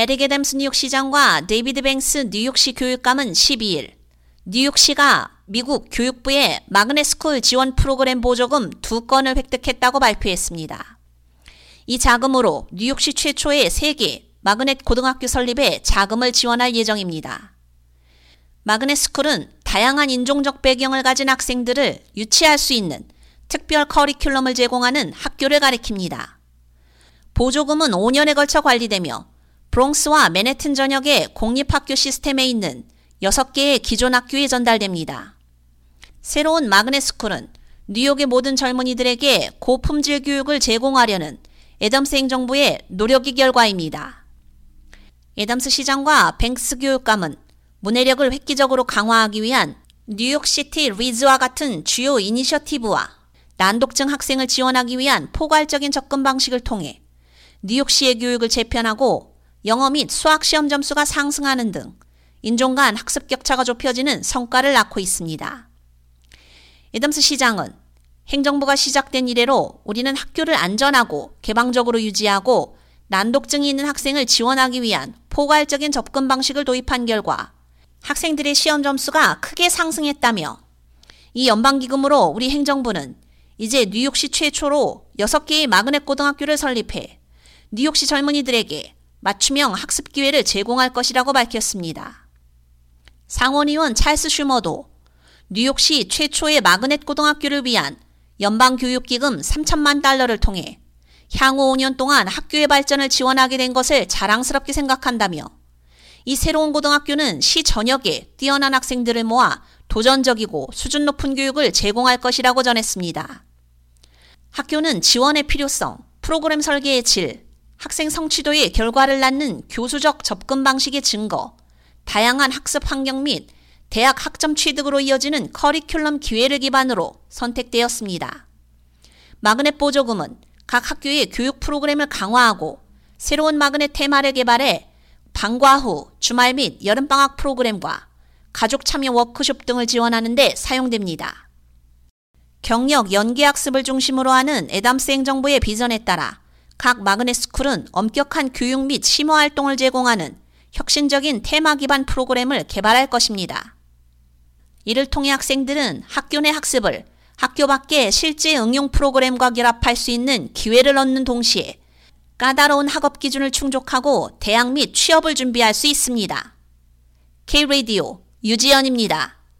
에릭 애덤스 뉴욕시장과 데이비드 뱅스 뉴욕시 교육감은 12일 뉴욕시가 미국 교육부의 magnet school 지원 프로그램 보조금 두 건을 획득했다고 발표했습니다. 이 자금으로 뉴욕시 최초의 세 개 magnet 고등학교 설립에 자금을 지원할 예정입니다. magnet school은 다양한 인종적 배경을 가진 학생들을 유치할 수 있는 특별 커리큘럼을 제공하는 학교를 가리킵니다. 보조금은 5년에 걸쳐 관리되며 브롱스와 맨해튼 전역의 공립학교 시스템에 있는 6개의 기존 학교에 전달됩니다. 새로운 magnet school은 뉴욕의 모든 젊은이들에게 고품질 교육을 제공하려는 애덤스 행정부의 노력의 결과입니다. 애덤스 시장과 뱅스 교육감은 문해력을 획기적으로 강화하기 위한 New York City Reads와 같은 주요 이니셔티브와 난독증 학생을 지원하기 위한 포괄적인 접근 방식을 통해 뉴욕시의 교육을 재편하고 영어 및 수학 시험 점수가 상승하는 등 인종 간 학습 격차가 좁혀지는 성과를 낳고 있습니다. 에덤스 시장은 행정부가 시작된 이래로 우리는 학교를 안전하고 개방적으로 유지하고 난독증이 있는 학생을 지원하기 위한 포괄적인 접근 방식을 도입한 결과 학생들의 시험 점수가 크게 상승했다며 이 연방기금으로 우리 행정부는 이제 뉴욕시 최초로 6개의 마그넷 고등학교를 설립해 뉴욕시 젊은이들에게 맞춤형 학습 기회를 제공할 것이라고 밝혔습니다. 상원의원 찰스 슈머도 뉴욕시 최초의 마그넷 고등학교를 위한 연방교육기금 3천만 달러를 통해 향후 5년 동안 학교의 발전을 지원하게 된 것을 자랑스럽게 생각한다며 이 새로운 고등학교는 시 전역에 뛰어난 학생들을 모아 도전적이고 수준 높은 교육을 제공할 것이라고 전했습니다. 학교는 지원의 필요성, 프로그램 설계의 질, 학생 성취도의 결과를 낳는 교수적 접근 방식의 증거, 다양한 학습 환경 및 대학 학점 취득으로 이어지는 커리큘럼 기회를 기반으로 선택되었습니다. 마그넷 보조금은 각 학교의 교육 프로그램을 강화하고 새로운 마그넷 테마를 개발해 방과 후 주말 및 여름방학 프로그램과 가족 참여 워크숍 등을 지원하는 데 사용됩니다. 경력 연계학습을 중심으로 하는 에담스 행정부의 비전에 따라 각 마그넷 스쿨은 엄격한 교육 및 심화 활동을 제공하는 혁신적인 테마 기반 프로그램을 개발할 것입니다. 이를 통해 학생들은 학교 내 학습을 학교 밖의 실제 응용 프로그램과 결합할 수 있는 기회를 얻는 동시에 까다로운 학업 기준을 충족하고 대학 및 취업을 준비할 수 있습니다. K-Radio 유지연입니다.